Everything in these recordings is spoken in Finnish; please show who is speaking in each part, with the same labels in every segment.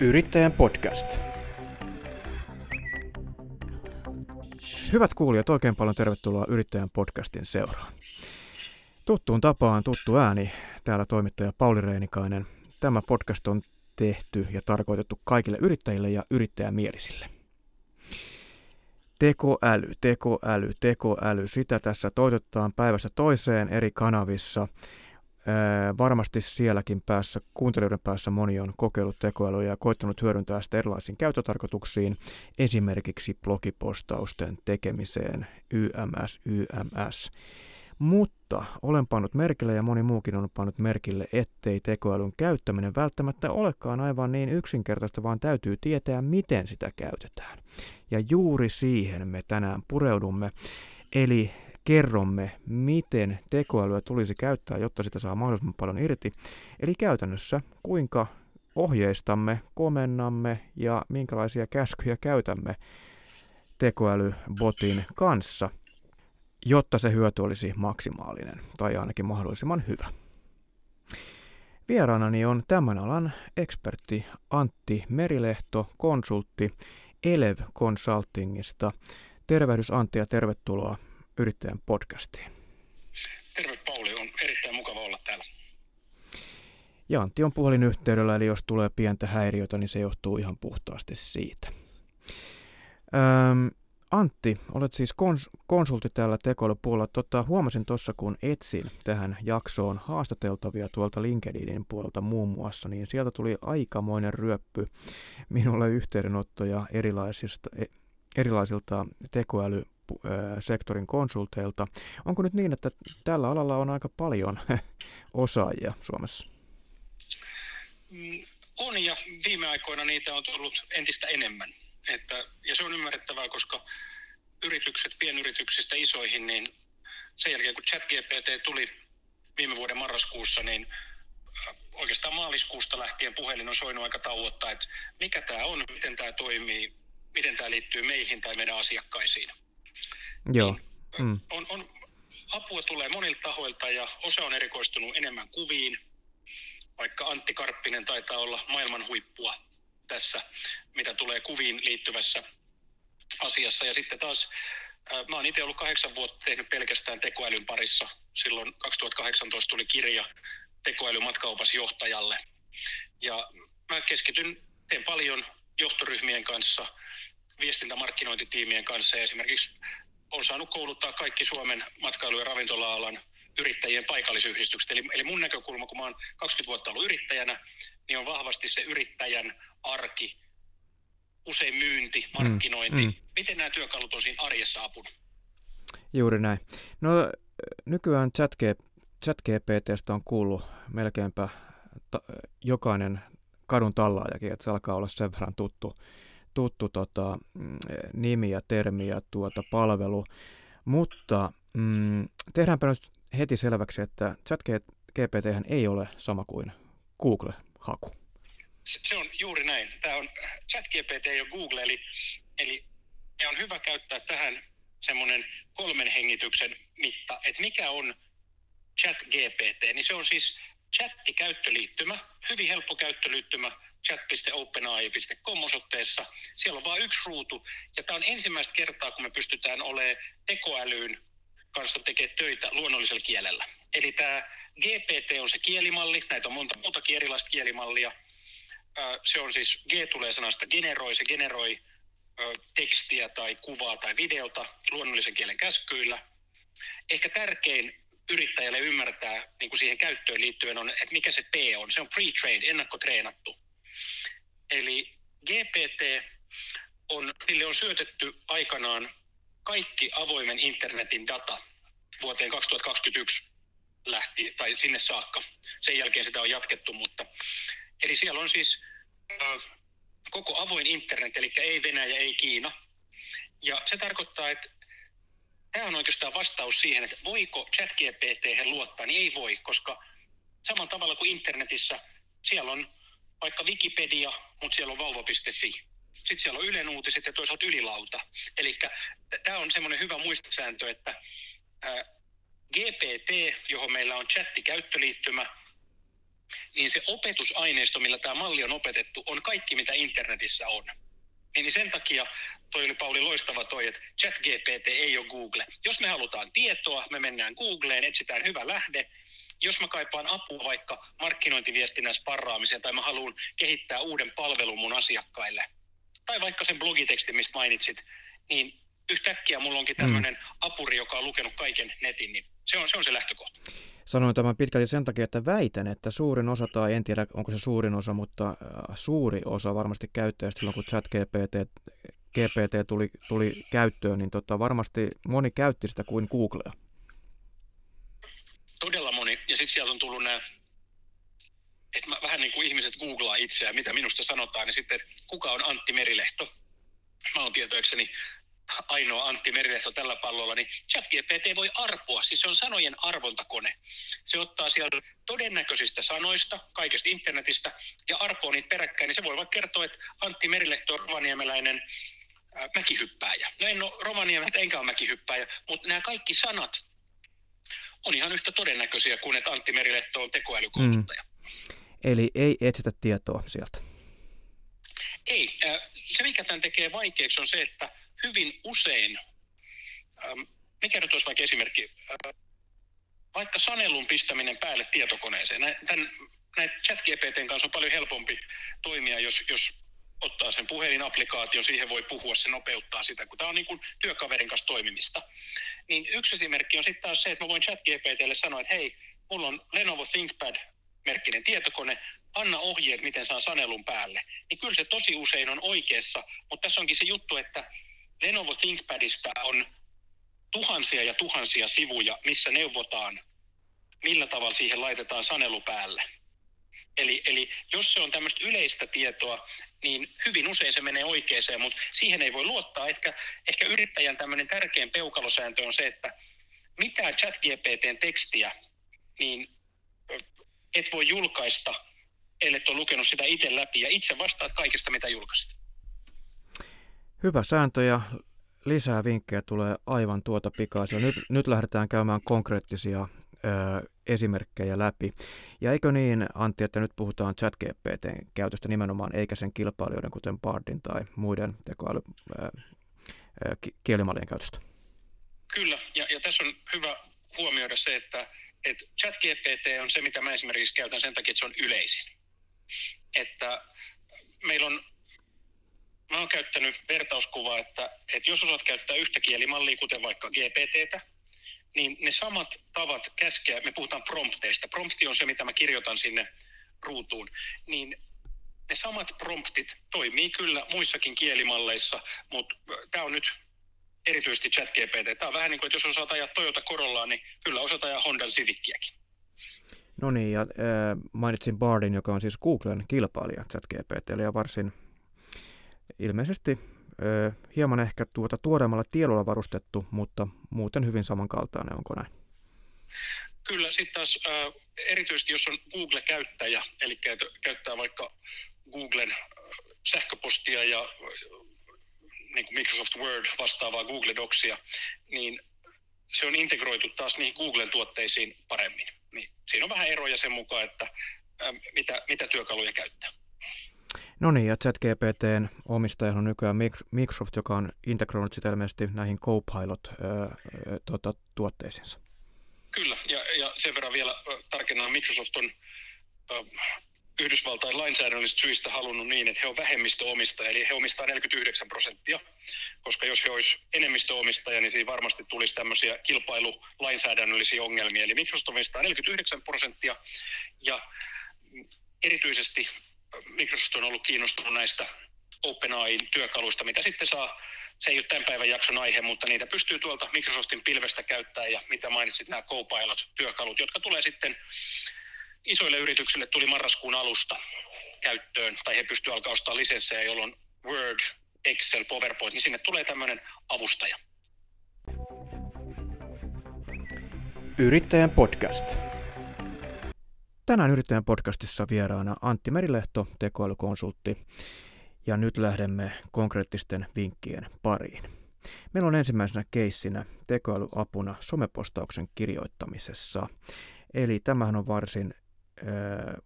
Speaker 1: Yrittäjän podcast. Hyvät kuulijat, oikein paljon tervetuloa Yrittäjän podcastin seuraan. Tuttuun tapaan tuttu ääni, täällä toimittaja Pauli Reinikainen. Tämä podcast on tehty ja tarkoitettu kaikille yrittäjille ja yrittäjämielisille. Tekoäly, tekoäly, tekoäly, sitä tässä toitotetaan päivästä toiseen eri kanavissa – varmasti sielläkin päässä, kuuntelijoiden päässä moni on kokeillut tekoälyä ja koittanut hyödyntää sitä erilaisiin käyttötarkoituksiin, esimerkiksi blogipostausten tekemiseen, YMS, YMS. Mutta olen pannut merkille ja moni muukin on pannut merkille, ettei tekoälyn käyttäminen välttämättä olekaan aivan niin yksinkertaista, vaan täytyy tietää, miten sitä käytetään. Ja juuri siihen me tänään pureudumme. Eli kerromme, miten tekoälyä tulisi käyttää, jotta sitä saa mahdollisimman paljon irti. Eli käytännössä, kuinka ohjeistamme, komennamme ja minkälaisia käskyjä käytämme tekoälybotin kanssa, jotta se hyöty olisi maksimaalinen tai ainakin mahdollisimman hyvä. Vieraanani on tämän alan ekspertti Antti Merilehto, konsultti Elev Consultingista. Tervehdys Antti ja tervetuloa Yrittäjän podcastiin.
Speaker 2: Terve Pauli, on erittäin mukava olla täällä.
Speaker 1: Ja Antti on puhelinyhteydellä, eli jos tulee pientä häiriötä, niin se johtuu ihan puhtaasti siitä. Öm, Antti, olet siis kons- konsultti täällä tekoälypuolella. Tota, huomasin tuossa, kun etsin tähän jaksoon haastateltavia tuolta LinkedInin puolelta muun muassa, niin sieltä tuli aikamoinen ryöppy minulle yhteydenottoja erilaisista, e, erilaisilta tekoäly sektorin konsulteilta. Onko nyt niin, että tällä alalla on aika paljon osaajia Suomessa?
Speaker 2: Mm, on ja viime aikoina niitä on tullut entistä enemmän. Että, ja se on ymmärrettävää, koska yritykset pienyrityksistä isoihin, niin sen jälkeen kun ChatGPT tuli viime vuoden marraskuussa, niin oikeastaan maaliskuusta lähtien puhelin on soinut aika tauottaa, että mikä tämä on, miten tämä toimii, miten tämä liittyy meihin tai meidän asiakkaisiin.
Speaker 1: Joo. Niin,
Speaker 2: mm. On, on, apua tulee monilta tahoilta ja osa on erikoistunut enemmän kuviin, vaikka Antti Karppinen taitaa olla maailman huippua tässä, mitä tulee kuviin liittyvässä asiassa. Ja sitten taas, mä oon itse ollut kahdeksan vuotta tehnyt pelkästään tekoälyn parissa. Silloin 2018 tuli kirja tekoälymatkaopasjohtajalle. Ja mä keskityn, teen paljon johtoryhmien kanssa, viestintämarkkinointitiimien kanssa ja esimerkiksi on saanut kouluttaa kaikki Suomen matkailu- ja ravintola-alan yrittäjien paikallisyhdistykset. Eli, eli mun näkökulma, kun mä oon 20 vuotta ollut yrittäjänä, niin on vahvasti se yrittäjän arki, usein myynti, mm, markkinointi. Mm, mm. Miten nämä työkalut on siinä arjessa apuna?
Speaker 1: Juuri näin. No nykyään ChatGPTstä on kuullut melkeinpä ta- jokainen kadun tallaajakin, että se alkaa olla sen verran tuttu tuttu tota, mm, nimi ja termi ja tuota, palvelu, mutta mm, tehdäänpä nyt heti selväksi, että ChatGPT ei ole sama kuin Google-haku.
Speaker 2: Se on juuri näin. Tämä on, ChatGPT ole Google, eli, eli on hyvä käyttää tähän semmoinen kolmen hengityksen mitta, että mikä on ChatGPT, niin se on siis chatti-käyttöliittymä, hyvin helppo käyttöliittymä, chat.openai.com osoitteessa. Siellä on vain yksi ruutu, ja tämä on ensimmäistä kertaa, kun me pystytään olemaan tekoälyyn kanssa tekemään töitä luonnollisella kielellä. Eli tämä GPT on se kielimalli, näitä on monta muutakin erilaista kielimallia. Se on siis, G tulee sanasta generoi, se generoi tekstiä tai kuvaa tai videota luonnollisen kielen käskyillä. Ehkä tärkein yrittäjälle ymmärtää niin kuin siihen käyttöön liittyen on, että mikä se P on. Se on pre-trained, ennakkotreenattu. Eli GPT on, sille on syötetty aikanaan kaikki avoimen internetin data vuoteen 2021 lähti, tai sinne saakka. Sen jälkeen sitä on jatkettu, mutta eli siellä on siis äh, koko avoin internet, eli ei Venäjä, ei Kiina. Ja se tarkoittaa, että tämä on oikeastaan vastaus siihen, että voiko ChatGPT luottaa, niin ei voi, koska saman tavalla kuin internetissä, siellä on vaikka Wikipedia, mutta siellä on vauva.fi. Sitten siellä on Ylen uutiset ja toisaalta ylilauta. Eli tämä on semmoinen hyvä muistisääntö, että ää, GPT, johon meillä on chatti-käyttöliittymä, niin se opetusaineisto, millä tämä malli on opetettu, on kaikki, mitä internetissä on. Niin sen takia toi oli Pauli loistava toi, että ChatGPT ei ole Google. Jos me halutaan tietoa, me mennään Googleen, etsitään hyvä lähde. Jos mä kaipaan apua vaikka markkinointiviestinnän sparraamiseen tai mä haluan kehittää uuden palvelun mun asiakkaille, tai vaikka sen blogitekstin, mistä mainitsit, niin yhtäkkiä mulla onkin tämmöinen mm. apuri, joka on lukenut kaiken netin, niin se on se, on se lähtökohta.
Speaker 1: Sanoin tämän pitkälti sen takia, että väitän, että suurin osa, tai en tiedä onko se suurin osa, mutta äh, suuri osa varmasti käyttäjistä silloin, kun ChatGPT GPT tuli, tuli käyttöön, niin tota, varmasti moni käytti sitä kuin Googlea.
Speaker 2: Ja sitten sieltä on tullut nämä, että vähän niin kuin ihmiset googlaa itseään, mitä minusta sanotaan, niin sitten, kuka on Antti Merilehto? Mä oon tietoikseni ainoa Antti Merilehto tällä pallolla, niin ChatGPT voi arpoa, siis se on sanojen arvontakone. Se ottaa sieltä todennäköisistä sanoista, kaikesta internetistä, ja arpoo niitä peräkkäin, niin se voi vaikka kertoa, että Antti Merilehto on rovaniemeläinen äh, mäkihyppääjä. No en ole rovaniemeltä enkä ole mäkihyppääjä, mutta nämä kaikki sanat on ihan yhtä todennäköisiä kuin, että Antti Merilehto on tekoälykouluttaja. Mm.
Speaker 1: Eli ei etsitä tietoa sieltä.
Speaker 2: Ei. Se, mikä tämän tekee vaikeaksi, on se, että hyvin usein, mikä nyt olisi vaikka esimerkki, vaikka sanelun pistäminen päälle tietokoneeseen. Tämän, näin chat-GPTn kanssa on paljon helpompi toimia, jos, jos ottaa sen puhelinapplikaation, siihen voi puhua, se nopeuttaa sitä, kun tämä on niin kuin työkaverin kanssa toimimista. Niin yksi esimerkki on sitten taas se, että mä voin chat-GPTlle sanoa, että hei, mulla on Lenovo ThinkPad-merkkinen tietokone, anna ohjeet, miten saan sanelun päälle. Niin kyllä se tosi usein on oikeassa, mutta tässä onkin se juttu, että Lenovo ThinkPadista on tuhansia ja tuhansia sivuja, missä neuvotaan, millä tavalla siihen laitetaan sanelu päälle. Eli, eli jos se on tämmöistä yleistä tietoa, niin hyvin usein se menee oikeeseen, mutta siihen ei voi luottaa. Ehkä, ehkä yrittäjän tämmöinen tärkein peukalosääntö on se, että mitään chat-GPTn tekstiä, niin et voi julkaista, ellei ole lukenut sitä itse läpi ja itse vastaat kaikesta, mitä julkaisit.
Speaker 1: Hyvä sääntö ja lisää vinkkejä tulee aivan tuota pikaisia. Nyt, nyt lähdetään käymään konkreettisia esimerkkejä läpi. Ja eikö niin, Antti, että nyt puhutaan ChatGPTn käytöstä nimenomaan, eikä sen kilpailijoiden, kuten Bardin tai muiden tekoäly kielimallien käytöstä?
Speaker 2: Kyllä, ja, ja tässä on hyvä huomioida se, että, että ChatGPT on se, mitä mä esimerkiksi käytän sen takia, että se on yleisin. Että meillä on mä oon käyttänyt vertauskuvaa, että, että jos osaat käyttää yhtä kielimallia, kuten vaikka GPTtä, niin ne samat tavat käskeä, me puhutaan prompteista, prompti on se, mitä mä kirjoitan sinne ruutuun, niin ne samat promptit toimii kyllä muissakin kielimalleissa, mutta tämä on nyt erityisesti ChatGPT. Tämä on vähän niin kuin, että jos osaat ajaa Toyota Corollaa, niin kyllä osaat ajaa Honda Civickiäkin.
Speaker 1: No niin, ja äh, mainitsin Bardin, joka on siis Googlen kilpailija ChatGPT, ja varsin ilmeisesti ö, hieman ehkä tuota tuoreemmalla tiedolla varustettu, mutta muuten hyvin samankaltainen, onko näin?
Speaker 2: Kyllä, sitten taas äh, erityisesti jos on Google-käyttäjä, eli käyttää vaikka Googlen sähköpostia ja niin kuin Microsoft Word vastaavaa Google Docsia, niin se on integroitu taas niihin Googlen tuotteisiin paremmin. Niin siinä on vähän eroja sen mukaan, että mitä, mitä työkaluja käyttää.
Speaker 1: No niin, ja ChatGPTn omistaja on nykyään Microsoft, joka on integroinut sitä ilmeisesti näihin Copilot-tuotteisiinsa.
Speaker 2: Kyllä, ja, ja sen verran vielä tarkennan Microsoft on äh, Yhdysvaltain lainsäädännöllisistä syistä halunnut niin, että he on vähemmistöomistaja, eli he omistaa 49 prosenttia, koska jos he olisi enemmistöomistaja, niin siinä varmasti tulisi tämmöisiä kilpailulainsäädännöllisiä ongelmia. Eli Microsoft omistaa 49 prosenttia, ja erityisesti Microsoft on ollut kiinnostunut näistä OpenAIin työkaluista, mitä sitten saa, se ei ole tämän päivän jakson aihe, mutta niitä pystyy tuolta Microsoftin pilvestä käyttää ja mitä mainitsit, nämä Copilot-työkalut, jotka tulee sitten isoille yrityksille tuli marraskuun alusta käyttöön, tai he pystyvät alkaa ostaa lisenssejä, jolloin Word, Excel, PowerPoint, niin sinne tulee tämmöinen avustaja.
Speaker 1: Yrittäjän podcast. Tänään Yrittäjän podcastissa vieraana Antti Merilehto, tekoälykonsultti, ja nyt lähdemme konkreettisten vinkkien pariin. Meillä on ensimmäisenä keissinä tekoälyapuna somepostauksen kirjoittamisessa. Eli tämähän on varsin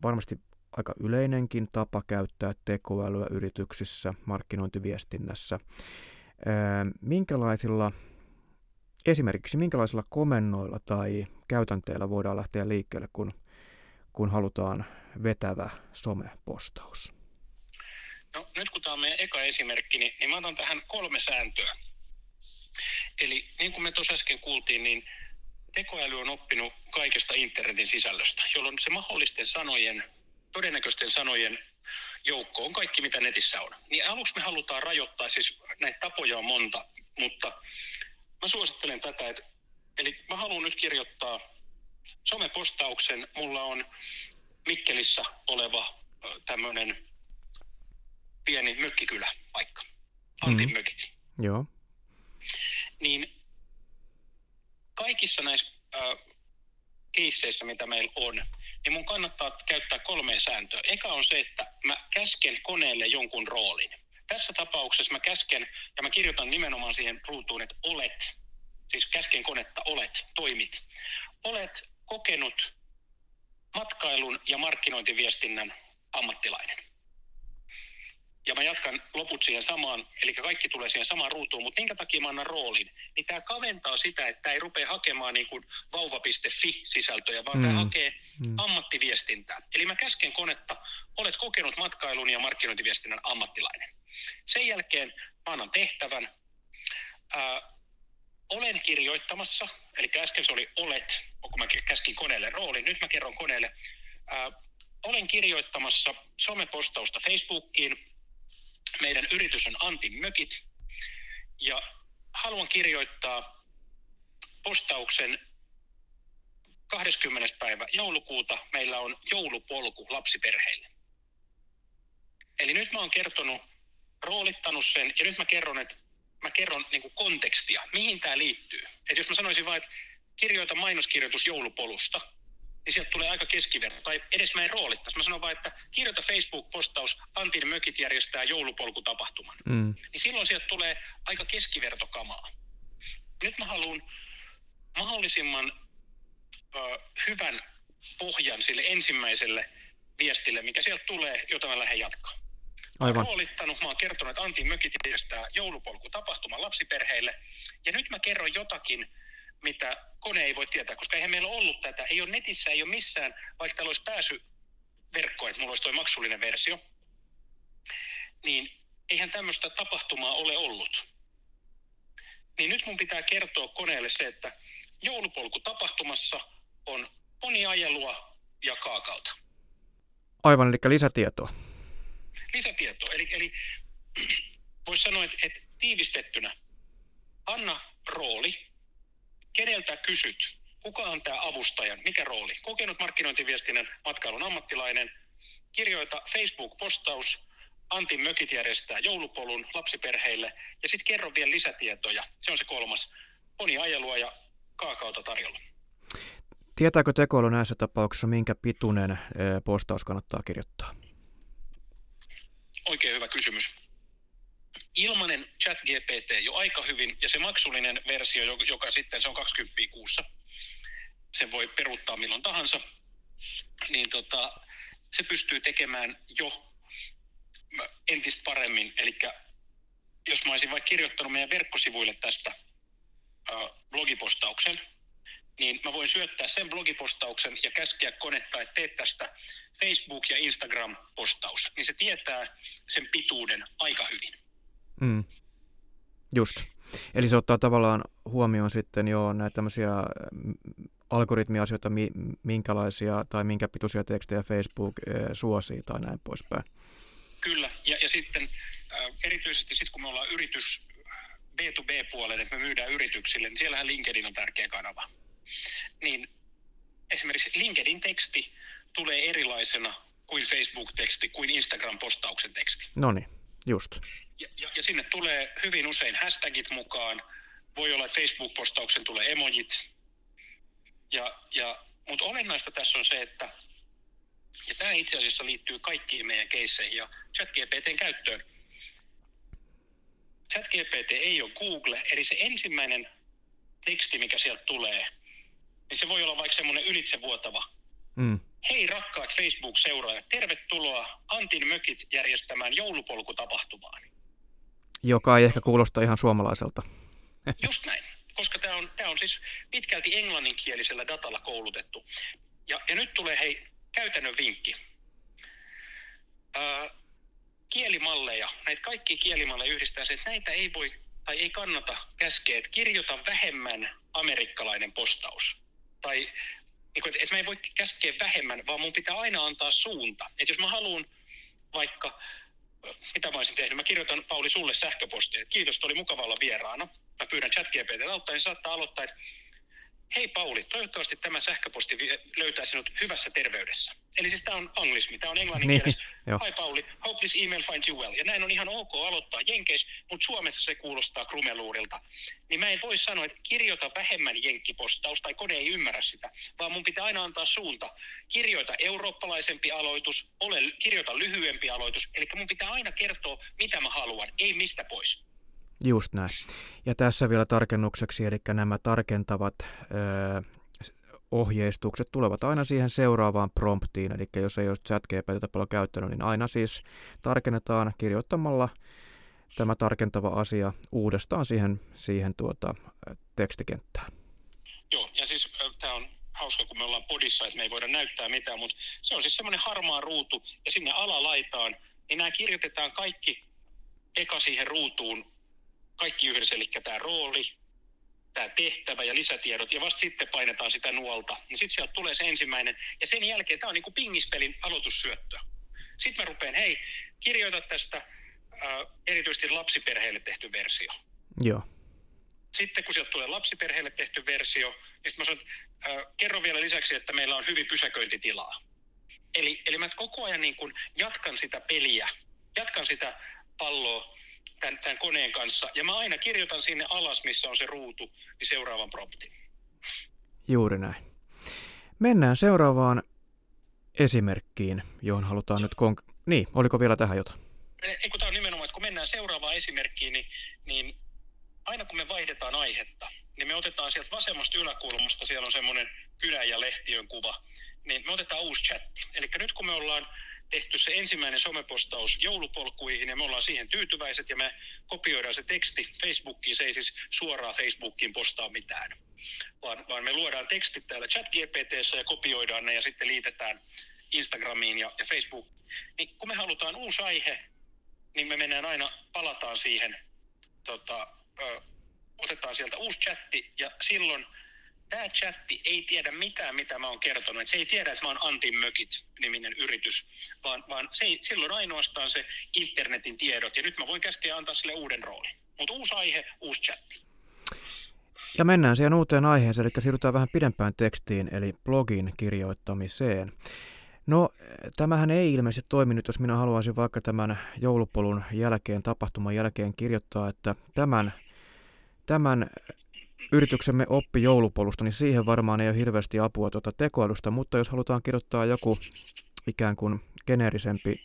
Speaker 1: varmasti aika yleinenkin tapa käyttää tekoälyä yrityksissä, markkinointiviestinnässä. Minkälaisilla, esimerkiksi minkälaisilla komennoilla tai käytänteillä voidaan lähteä liikkeelle, kun, kun halutaan vetävä somepostaus?
Speaker 2: No nyt kun tämä on meidän eka esimerkki, niin, niin mä otan tähän kolme sääntöä. Eli niin kuin me tuossa äsken kuultiin, niin tekoäly on oppinut kaikesta internetin sisällöstä, jolloin se mahdollisten sanojen, todennäköisten sanojen joukko on kaikki, mitä netissä on. Niin aluksi me halutaan rajoittaa, siis näitä tapoja on monta, mutta mä suosittelen tätä, että eli mä haluan nyt kirjoittaa somepostauksen, mulla on Mikkelissä oleva tämmöinen pieni mökkikylä vaikka, Antin mm. mökit.
Speaker 1: Joo.
Speaker 2: Niin kaikissa näissä äh, keisseissä, mitä meillä on, niin mun kannattaa käyttää kolmea sääntöä. Eka on se, että mä käsken koneelle jonkun roolin. Tässä tapauksessa mä käsken ja mä kirjoitan nimenomaan siihen ruutuun, että olet, siis käsken konetta, olet, toimit. Olet kokenut matkailun ja markkinointiviestinnän ammattilainen ja mä jatkan loput siihen samaan, eli kaikki tulee siihen samaan ruutuun, mutta minkä takia mä annan roolin, niin tämä kaventaa sitä, että ei rupea hakemaan niin kuin vauva.fi-sisältöjä, vaan mm. tämä hakee mm. ammattiviestintää. Eli mä käsken konetta, olet kokenut matkailun ja markkinointiviestinnän ammattilainen. Sen jälkeen mä annan tehtävän, ää, olen kirjoittamassa, eli äsken se oli olet, kun mä käskin koneelle roolin, nyt mä kerron koneelle, ää, olen kirjoittamassa somepostausta Facebookiin, meidän yritys on Antin mökit ja haluan kirjoittaa postauksen 20. päivä joulukuuta meillä on joulupolku lapsiperheille. Eli nyt mä oon kertonut, roolittanut sen ja nyt mä kerron, että mä kerron niin kuin kontekstia, mihin tämä liittyy. Et jos mä sanoisin vain, että kirjoita mainoskirjoitus joulupolusta, niin sieltä tulee aika keskiverto. Tai edes mä en roolittaisi. Mä sanon vaan, että kirjoita Facebook-postaus, Antin mökit järjestää joulupolkutapahtuman. Mm. Niin silloin sieltä tulee aika keskivertokamaa. Nyt mä haluan mahdollisimman ö, hyvän pohjan sille ensimmäiselle viestille, mikä sieltä tulee, jota mä lähden jatkaa. Aivan. Mä oon roolittanut, mä oon kertonut, että Antin mökit järjestää joulupolkutapahtuma lapsiperheille. Ja nyt mä kerron jotakin, mitä kone ei voi tietää, koska eihän meillä ollut tätä. Ei ole netissä, ei ole missään, vaikka täällä olisi pääsy verkkoon, että mulla olisi tuo maksullinen versio, niin eihän tämmöistä tapahtumaa ole ollut. Niin nyt mun pitää kertoa koneelle se, että joulupolku tapahtumassa on poniajelua ja kaakauta.
Speaker 1: Aivan, eli lisätietoa.
Speaker 2: Lisätietoa, eli, eli voisi sanoa, että, että tiivistettynä, anna rooli, keneltä kysyt, kuka on tämä avustajan, mikä rooli? Kokenut markkinointiviestinnän matkailun ammattilainen, kirjoita Facebook-postaus, Antin mökit järjestää joulupolun lapsiperheille ja sitten kerro vielä lisätietoja. Se on se kolmas. Poni ajelua ja kaakauta tarjolla.
Speaker 1: Tietääkö tekoäly näissä tapauksissa, minkä pituinen eh, postaus kannattaa kirjoittaa?
Speaker 2: Oikein hyvä kysymys. Ilmanen chat GPT jo aika hyvin, ja se maksullinen versio, joka sitten se on 20 kuussa, sen voi peruuttaa milloin tahansa, niin tota, se pystyy tekemään jo entistä paremmin. Eli jos mä olisin vaikka kirjoittanut meidän verkkosivuille tästä blogipostauksen, niin mä voin syöttää sen blogipostauksen ja käskeä konetta, että teet tästä Facebook- ja Instagram-postaus. Niin se tietää sen pituuden aika hyvin.
Speaker 1: Mm. Just. Eli se ottaa tavallaan huomioon sitten jo näitä tämmöisiä mm, algoritmiasioita, minkälaisia tai minkä pituisia tekstejä Facebook eh, suosii tai näin poispäin.
Speaker 2: Kyllä, ja, ja sitten äh, erityisesti sitten kun me ollaan yritys B2B-puolelle, että me myydään yrityksille, niin siellähän LinkedIn on tärkeä kanava. Niin esimerkiksi LinkedIn-teksti tulee erilaisena kuin Facebook-teksti, kuin Instagram-postauksen teksti.
Speaker 1: No niin, just
Speaker 2: ja, ja, ja sinne tulee hyvin usein hashtagit mukaan. Voi olla, että Facebook-postauksen tulee emojit. Ja, ja, mutta olennaista tässä on se, että ja tämä itse asiassa liittyy kaikkiin meidän keisseihin ja ChatGPTn käyttöön. ChatGPT ei ole Google, eli se ensimmäinen teksti, mikä sieltä tulee, niin se voi olla vaikka semmoinen ylitsevuotava mm. Hei rakkaat Facebook-seuraajat, tervetuloa Antin mökit järjestämään joulupolkutapahtumaan.
Speaker 1: Joka ei ehkä kuulosta ihan suomalaiselta.
Speaker 2: Just näin, koska tämä on, on siis pitkälti englanninkielisellä datalla koulutettu. Ja, ja nyt tulee hei käytännön vinkki. Ää, kielimalleja, näitä kaikki kielimalleja yhdistää se, että näitä ei voi tai ei kannata käskeä, että kirjoita vähemmän amerikkalainen postaus. Tai niin kuin, että mä en voi käskeä vähemmän, vaan mun pitää aina antaa suunta. Että jos mä haluan vaikka, mitä mä olisin tehnyt, mä kirjoitan Pauli sulle sähköpostia, että kiitos, oli mukava olla vieraana. Mä pyydän ChatGPT auttaa, niin saattaa aloittaa, että hei Pauli, toivottavasti tämä sähköposti löytää sinut hyvässä terveydessä. Eli siis tämä on anglismi, tämä on englannin niin, Hi Pauli, hope this email finds you well. Ja näin on ihan ok aloittaa Jenkeissä, mutta Suomessa se kuulostaa krumeluurilta. Niin mä en voi sanoa, että kirjoita vähemmän jenkkipostaus tai kone ei ymmärrä sitä, vaan mun pitää aina antaa suunta. Kirjoita eurooppalaisempi aloitus, ole, kirjoita lyhyempi aloitus. Eli mun pitää aina kertoa, mitä mä haluan, ei mistä pois.
Speaker 1: Just näin. Ja tässä vielä tarkennukseksi, eli nämä tarkentavat öö, ohjeistukset tulevat aina siihen seuraavaan promptiin, eli jos ei ole ChatGPTtä paljon käyttänyt, niin aina siis tarkennetaan kirjoittamalla tämä tarkentava asia uudestaan siihen, siihen tuota, tekstikenttään.
Speaker 2: Joo, ja siis tämä on hauska, kun me ollaan podissa, että me ei voida näyttää mitään, mutta se on siis semmoinen harmaa ruutu, ja sinne alalaitaan, niin nämä kirjoitetaan kaikki eka siihen ruutuun, kaikki yhdessä, eli tämä rooli, tämä tehtävä ja lisätiedot, ja vasta sitten painetaan sitä nuolta. Niin sitten sieltä tulee se ensimmäinen, ja sen jälkeen tämä on niin kuin pingispelin aloitussyöttö. Sitten mä rupean, hei, kirjoita tästä äh, erityisesti lapsiperheille tehty versio.
Speaker 1: Joo.
Speaker 2: Sitten kun sieltä tulee lapsiperheille tehty versio, niin sitten mä sanon, äh, kerro vielä lisäksi, että meillä on hyvin pysäköintitilaa. Eli, eli mä koko ajan niin kuin jatkan sitä peliä, jatkan sitä palloa tämän, tämän koneen kanssa. Ja mä aina kirjoitan sinne alas, missä on se ruutu, niin seuraavan promptin.
Speaker 1: Juuri näin. Mennään seuraavaan esimerkkiin, johon halutaan nyt... Konk- niin, oliko vielä tähän jotain?
Speaker 2: Ei, kun tämä on nimenomaan, että kun mennään seuraavaan esimerkkiin, niin, niin aina kun me vaihdetaan aihetta, niin me otetaan sieltä vasemmasta yläkulmasta, siellä on semmoinen kylä- ja lehtiön kuva, niin me otetaan uusi chatti. Eli nyt kun me ollaan tehty se ensimmäinen somepostaus joulupolkuihin ja me ollaan siihen tyytyväiset ja me kopioidaan se teksti Facebookiin, se ei siis suoraan Facebookiin postaa mitään, vaan, vaan me luodaan tekstit täällä chat-GPTssä ja kopioidaan ne ja sitten liitetään Instagramiin ja, ja Facebook. Niin kun me halutaan uusi aihe, niin me mennään aina, palataan siihen, tota, ö, otetaan sieltä uusi chatti ja silloin – tämä chatti ei tiedä mitään, mitä mä oon kertonut. Se ei tiedä, että mä oon Antin Mökit niminen yritys, vaan, vaan se ei, silloin ainoastaan se internetin tiedot. Ja nyt mä voin käskeä antaa sille uuden roolin. Mutta uusi aihe, uusi chatti.
Speaker 1: Ja mennään siihen uuteen aiheeseen, eli siirrytään vähän pidempään tekstiin, eli blogin kirjoittamiseen. No, tämähän ei ilmeisesti toimi nyt, jos minä haluaisin vaikka tämän joulupolun jälkeen, tapahtuman jälkeen kirjoittaa, että tämän, tämän yrityksemme oppi joulupolusta, niin siihen varmaan ei ole hirveästi apua tuota tekoälystä, mutta jos halutaan kirjoittaa joku ikään kuin geneerisempi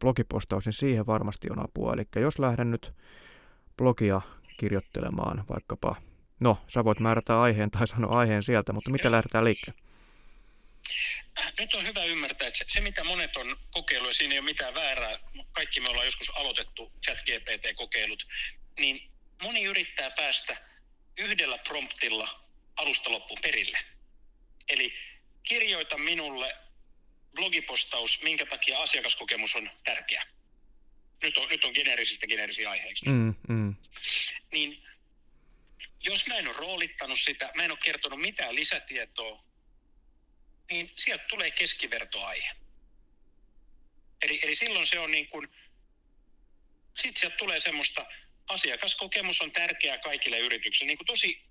Speaker 1: blogipostaus, niin siihen varmasti on apua. Eli jos lähden nyt blogia kirjoittelemaan vaikkapa, no sä voit määrätä aiheen tai sanoa aiheen sieltä, mutta mitä lähdetään liikkeelle?
Speaker 2: Nyt on hyvä ymmärtää, että se, mitä monet on kokeillut, ja siinä ei ole mitään väärää, kaikki me ollaan joskus aloitettu chat GPT-kokeilut, niin moni yrittää päästä yhdellä promptilla alusta loppuun perille. Eli kirjoita minulle blogipostaus, minkä takia asiakaskokemus on tärkeä. Nyt on, nyt on geneerisistä geneerisiä aiheiksi.
Speaker 1: Mm, mm.
Speaker 2: Niin jos mä en ole roolittanut sitä, mä en ole kertonut mitään lisätietoa, niin sieltä tulee keskivertoaihe. Eli, eli silloin se on niin kuin, sitten sieltä tulee semmoista asiakaskokemus on tärkeää kaikille yrityksille, niin kuin tosi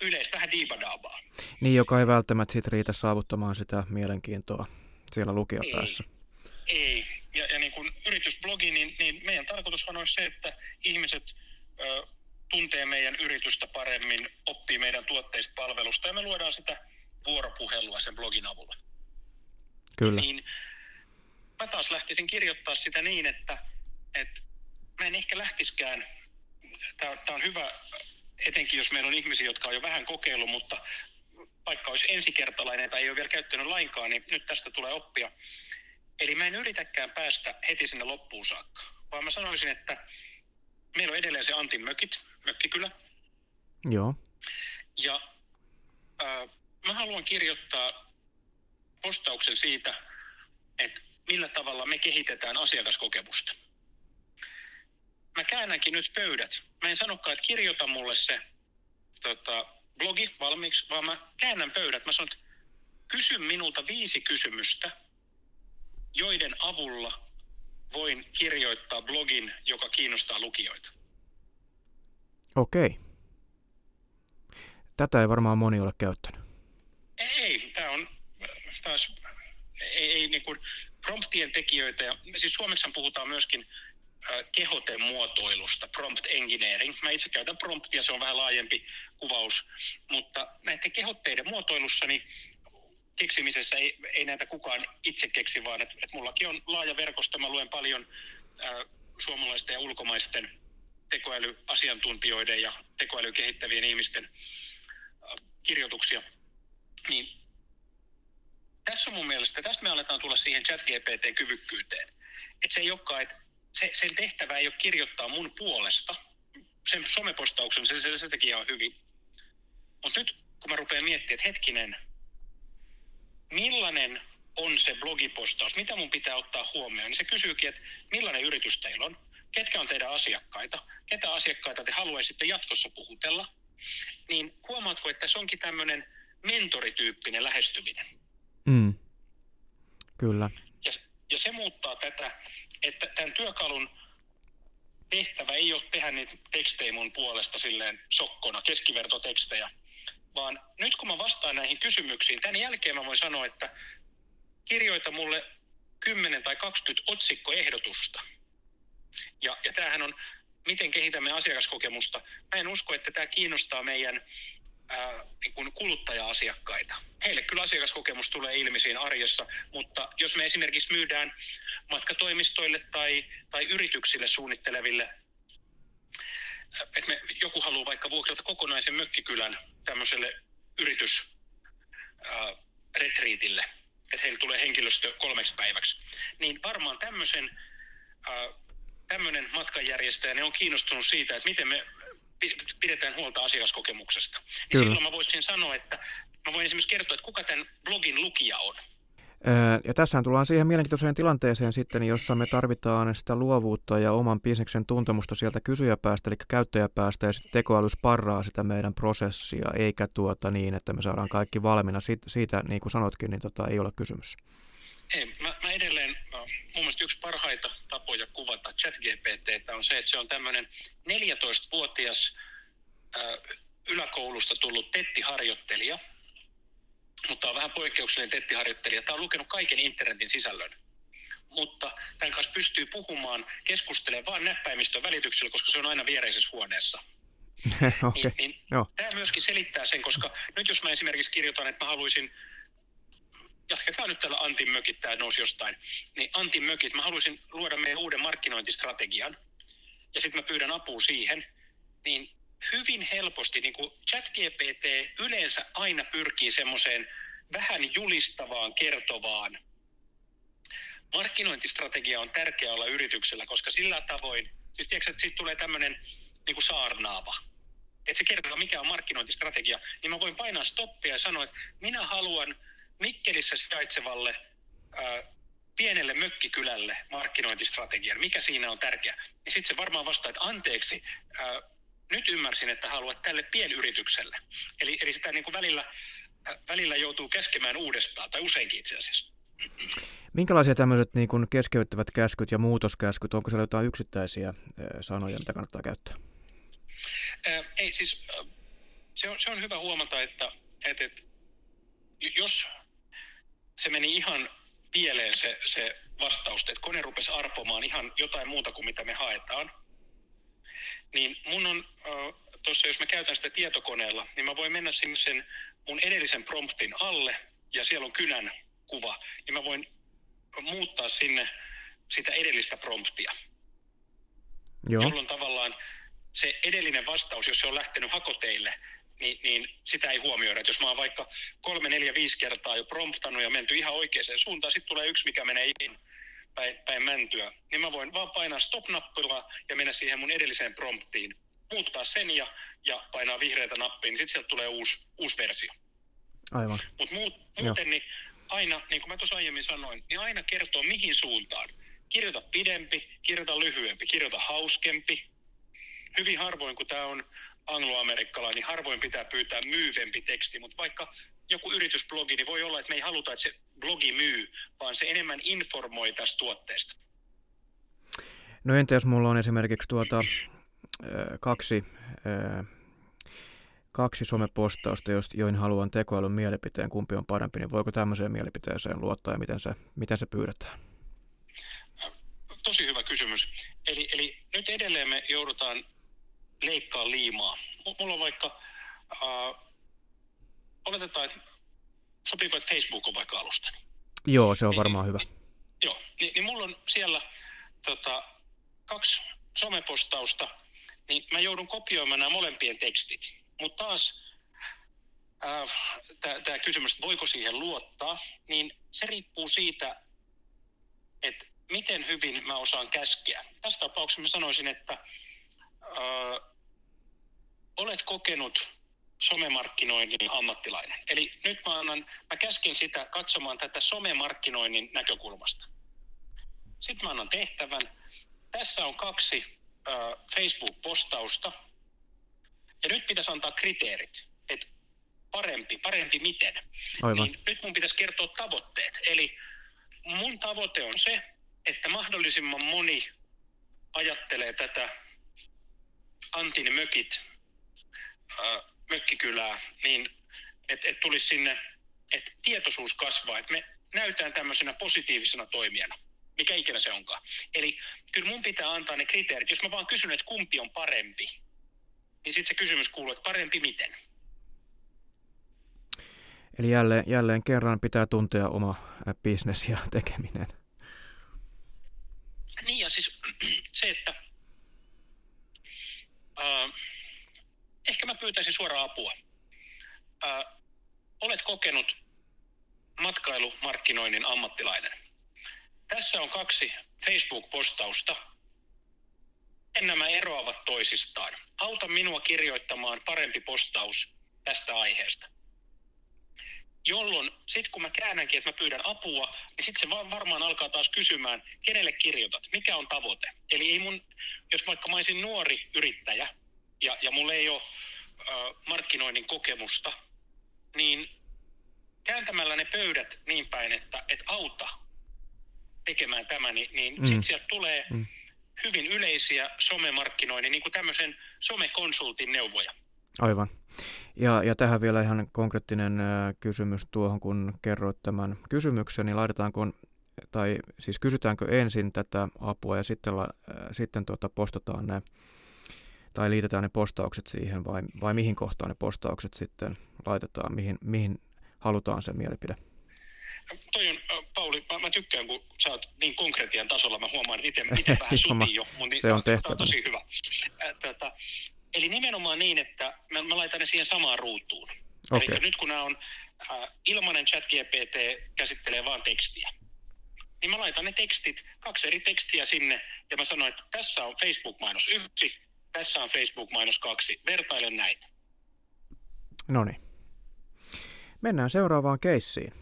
Speaker 2: yleistä, vähän diibadaabaa.
Speaker 1: Niin, joka ei välttämättä sit riitä saavuttamaan sitä mielenkiintoa siellä lukijapäässä.
Speaker 2: Ei, ei. Ja, ja niin kuin yritysblogi, niin, niin meidän tarkoitus on se, että ihmiset ö, tuntee meidän yritystä paremmin, oppii meidän tuotteista palvelusta ja me luodaan sitä vuoropuhelua sen blogin avulla.
Speaker 1: Kyllä.
Speaker 2: Niin mä taas lähtisin kirjoittaa sitä niin, että, että mä en ehkä lähtiskään tämä on hyvä, etenkin jos meillä on ihmisiä, jotka on jo vähän kokeillut, mutta vaikka olisi ensikertalainen tai ei ole vielä käyttänyt lainkaan, niin nyt tästä tulee oppia. Eli mä en yritäkään päästä heti sinne loppuun saakka, vaan mä sanoisin, että meillä on edelleen se Antin mökit, mökkikylä.
Speaker 1: Joo.
Speaker 2: Ja äh, mä haluan kirjoittaa postauksen siitä, että millä tavalla me kehitetään asiakaskokemusta. Mä käännänkin nyt pöydät. Mä en sanokaan, että kirjoita mulle se tota, blogi valmiiksi, vaan mä käännän pöydät. Mä sanon, että kysy minulta viisi kysymystä, joiden avulla voin kirjoittaa blogin, joka kiinnostaa lukijoita.
Speaker 1: Okei. Tätä ei varmaan moni ole käyttänyt.
Speaker 2: Ei, tämä on taas, ei, ei niin kuin promptien tekijöitä, ja siis Suomessa puhutaan myöskin kehoten muotoilusta, prompt engineering. Mä itse käytän promptia, se on vähän laajempi kuvaus, mutta näiden kehotteiden muotoilussa niin keksimisessä ei, ei näitä kukaan itse keksi, vaan että et mullakin on laaja verkosto, mä luen paljon ää, suomalaisten ja ulkomaisten tekoälyasiantuntijoiden ja tekoälykehittävien ihmisten ää, kirjoituksia. Niin tässä on mun mielestä, tästä me aletaan tulla siihen chat GPT-kyvykkyyteen. Että se ei olekaan, että se, sen tehtävä ei ole kirjoittaa mun puolesta. Sen somepostauksen se, se, se teki ihan hyvin. Mutta nyt kun mä rupean miettimään, että hetkinen, millainen on se blogipostaus, mitä mun pitää ottaa huomioon, niin se kysyykin, että millainen yritys teillä on, ketkä on teidän asiakkaita, ketä asiakkaita te haluaisitte jatkossa puhutella, niin huomaatko, että se onkin tämmöinen mentorityyppinen lähestyminen.
Speaker 1: Mm. Kyllä.
Speaker 2: Ja, ja se muuttaa tätä, että tämän työkalun tehtävä ei ole tehdä niitä tekstejä mun puolesta silleen sokkona, keskivertotekstejä, vaan nyt kun mä vastaan näihin kysymyksiin, tämän jälkeen mä voin sanoa, että kirjoita mulle 10 tai 20 otsikkoehdotusta. Ja, ja tämähän on, miten kehitämme asiakaskokemusta. Mä en usko, että tämä kiinnostaa meidän ää, niin kuluttaja-asiakkaita. Heille kyllä asiakaskokemus tulee ilmi siinä arjessa, mutta jos me esimerkiksi myydään matkatoimistoille tai, tai yrityksille suunnitteleville, että me, joku haluaa vaikka vuokrata kokonaisen mökkikylän tämmöiselle yritysretriitille, että heille tulee henkilöstö kolmeksi päiväksi, niin varmaan tämmöisen tämmöinen matkanjärjestäjä ne on kiinnostunut siitä, että miten me pidetään huolta asiakaskokemuksesta. Niin silloin mä voisin sanoa, että mä voin esimerkiksi kertoa, että kuka tämän blogin lukija on.
Speaker 1: Ja tässä tullaan siihen mielenkiintoiseen tilanteeseen sitten, jossa me tarvitaan sitä luovuutta ja oman bisneksen tuntemusta sieltä kysyjäpäästä, eli käyttäjäpäästä, ja sitten tekoäly sparraa sitä meidän prosessia, eikä tuota niin, että me saadaan kaikki valmiina. Siitä, siitä niin kuin sanotkin, niin tota, ei ole kysymys.
Speaker 2: Ei, mä, mä edelleen, mun mielestä yksi parhaita tapoja kuvata ChatGPT on se, että se on tämmöinen 14-vuotias äh, yläkoulusta tullut tettiharjoittelija, mutta on vähän poikkeuksellinen tettiharjoittelija. Tämä on lukenut kaiken internetin sisällön mutta tämän kanssa pystyy puhumaan, keskustelemaan vain näppäimistön välityksellä, koska se on aina viereisessä huoneessa.
Speaker 1: okay. niin, niin
Speaker 2: Tämä myöskin selittää sen, koska nyt jos mä esimerkiksi kirjoitan, että mä haluaisin jatketaan nyt tällä Antin mökit, tämä nousi jostain, niin Antin mökit, mä haluaisin luoda meidän uuden markkinointistrategian, ja sitten mä pyydän apua siihen, niin hyvin helposti, niin kuin ChatGPT yleensä aina pyrkii semmoiseen vähän julistavaan, kertovaan. Markkinointistrategia on tärkeä olla yrityksellä, koska sillä tavoin, siis tiedätkö, että siitä tulee tämmöinen niin kuin saarnaava, että se kertoo, mikä on markkinointistrategia, niin mä voin painaa stoppia ja sanoa, että minä haluan Mikkelissä sijaitsevalle ää, pienelle mökkikylälle markkinointistrategian, mikä siinä on tärkeä. Ja sitten se varmaan vastaa, että anteeksi, ää, nyt ymmärsin, että haluat tälle pienyritykselle. Eli, eli sitä niin kuin välillä, ää, välillä joutuu käskemään uudestaan, tai useinkin itse asiassa.
Speaker 1: Minkälaisia tämmöiset niin kuin keskeyttävät käskyt ja muutoskäskyt, onko siellä jotain yksittäisiä sanoja, mitä kannattaa käyttää?
Speaker 2: Ää, ei, siis se on, se on hyvä huomata, että, että, että jos se meni ihan pieleen se, se vastaus, että kone rupesi arpomaan ihan jotain muuta kuin mitä me haetaan, niin mun on äh, tuossa, jos mä käytän sitä tietokoneella, niin mä voin mennä sinne sen mun edellisen promptin alle, ja siellä on kynän kuva, niin mä voin muuttaa sinne sitä edellistä promptia. Joo. Jolloin tavallaan se edellinen vastaus, jos se on lähtenyt hakoteille, niin, niin sitä ei huomioida. Et jos mä oon vaikka kolme, neljä, viisi kertaa jo promptannut ja menty ihan oikeaan suuntaan, sitten tulee yksi, mikä menee ihan päin, päin mäntyä, niin mä voin vaan painaa stop-nappilaa ja mennä siihen mun edelliseen promptiin, muuttaa sen ja, ja painaa vihreätä nappia, niin sitten sieltä tulee uusi, uusi versio.
Speaker 1: Aivan.
Speaker 2: Mutta muut, muuten niin aina, niin kuin mä tuossa aiemmin sanoin, niin aina kertoo mihin suuntaan. Kirjoita pidempi, kirjoita lyhyempi, kirjoita hauskempi. Hyvin harvoin, kun tämä on angloamerikkalainen, niin harvoin pitää pyytää myyvempi teksti, mutta vaikka joku yritysblogi, niin voi olla, että me ei haluta, että se blogi myy, vaan se enemmän informoi tästä tuotteesta.
Speaker 1: No entä jos mulla on esimerkiksi tuota, kaksi, kaksi somepostausta, joihin haluan tekoälyn mielipiteen, kumpi on parempi, niin voiko tämmöiseen mielipiteeseen luottaa ja miten se, miten se pyydetään?
Speaker 2: Tosi hyvä kysymys. Eli, eli nyt edelleen me joudutaan leikkaa liimaa. Mulla on vaikka, äh, oletetaan, että sopiiko, että Facebook on vaikka alustani?
Speaker 1: Joo, se on niin, varmaan hyvä.
Speaker 2: Niin, joo, niin, niin mulla on siellä tota, kaksi somepostausta, niin mä joudun kopioimaan nämä molempien tekstit. Mutta taas äh, tämä kysymys, että voiko siihen luottaa, niin se riippuu siitä, että miten hyvin mä osaan käskeä. Tässä tapauksessa mä sanoisin, että äh, olet kokenut somemarkkinoinnin ammattilainen. Eli nyt mä, annan, mä käskin sitä katsomaan tätä somemarkkinoinnin näkökulmasta. Sitten mä annan tehtävän. Tässä on kaksi äh, Facebook-postausta. Ja nyt pitäisi antaa kriteerit. Että parempi, parempi miten.
Speaker 1: Aivan.
Speaker 2: Niin nyt mun pitäisi kertoa tavoitteet. Eli mun tavoite on se, että mahdollisimman moni ajattelee tätä Antin mökit mökkikylää, niin että et tulisi sinne, että tietoisuus kasvaa, että me näytään tämmöisenä positiivisena toimijana, mikä ikinä se onkaan. Eli kyllä mun pitää antaa ne kriteerit. Jos mä vaan kysyn, että kumpi on parempi, niin sitten se kysymys kuuluu, että parempi miten?
Speaker 1: Eli jälleen, jälleen kerran pitää tuntea oma bisnes ja tekeminen.
Speaker 2: Niin ja siis se, että äh, ehkä mä pyytäisin suoraan apua. Ää, olet kokenut matkailumarkkinoinnin ammattilainen. Tässä on kaksi Facebook-postausta. En nämä eroavat toisistaan. Auta minua kirjoittamaan parempi postaus tästä aiheesta. Jolloin sitten kun mä käännänkin, että mä pyydän apua, niin sitten se varmaan alkaa taas kysymään, kenelle kirjoitat, mikä on tavoite. Eli ei mun, jos vaikka mä olisin nuori yrittäjä, ja, ja mulla ei ole äh, markkinoinnin kokemusta, niin kääntämällä ne pöydät niin päin, että et auta tekemään tämä, niin, niin mm. sitten sieltä tulee mm. hyvin yleisiä somemarkkinoinnin, niin kuin tämmöisen somekonsultin neuvoja.
Speaker 1: Aivan. Ja, ja tähän vielä ihan konkreettinen äh, kysymys tuohon, kun kerroit tämän kysymyksen, niin laitetaanko, tai siis kysytäänkö ensin tätä apua ja sitten, äh, sitten tuota, postataan ne tai liitetään ne postaukset siihen vai, vai mihin kohtaan ne postaukset sitten laitetaan, mihin, mihin halutaan se mielipide?
Speaker 2: Toi on, Pauli, mä, mä tykkään, kun sä oot niin konkretian tasolla, mä huomaan, että itse vähän sutin jo.
Speaker 1: Mun, se on tehtävä. on
Speaker 2: tosi hyvä. Äh, tota, eli nimenomaan niin, että mä, mä laitan ne siihen samaan ruutuun. Okay. Eli nyt kun nämä on äh, ilmainen chat GPT käsittelee vain tekstiä, niin mä laitan ne tekstit, kaksi eri tekstiä sinne, ja mä sanon, että tässä on Facebook-mainos yksi, tässä on Facebook-mainos kaksi. Vertailen näitä.
Speaker 1: No niin. Mennään seuraavaan keissiin.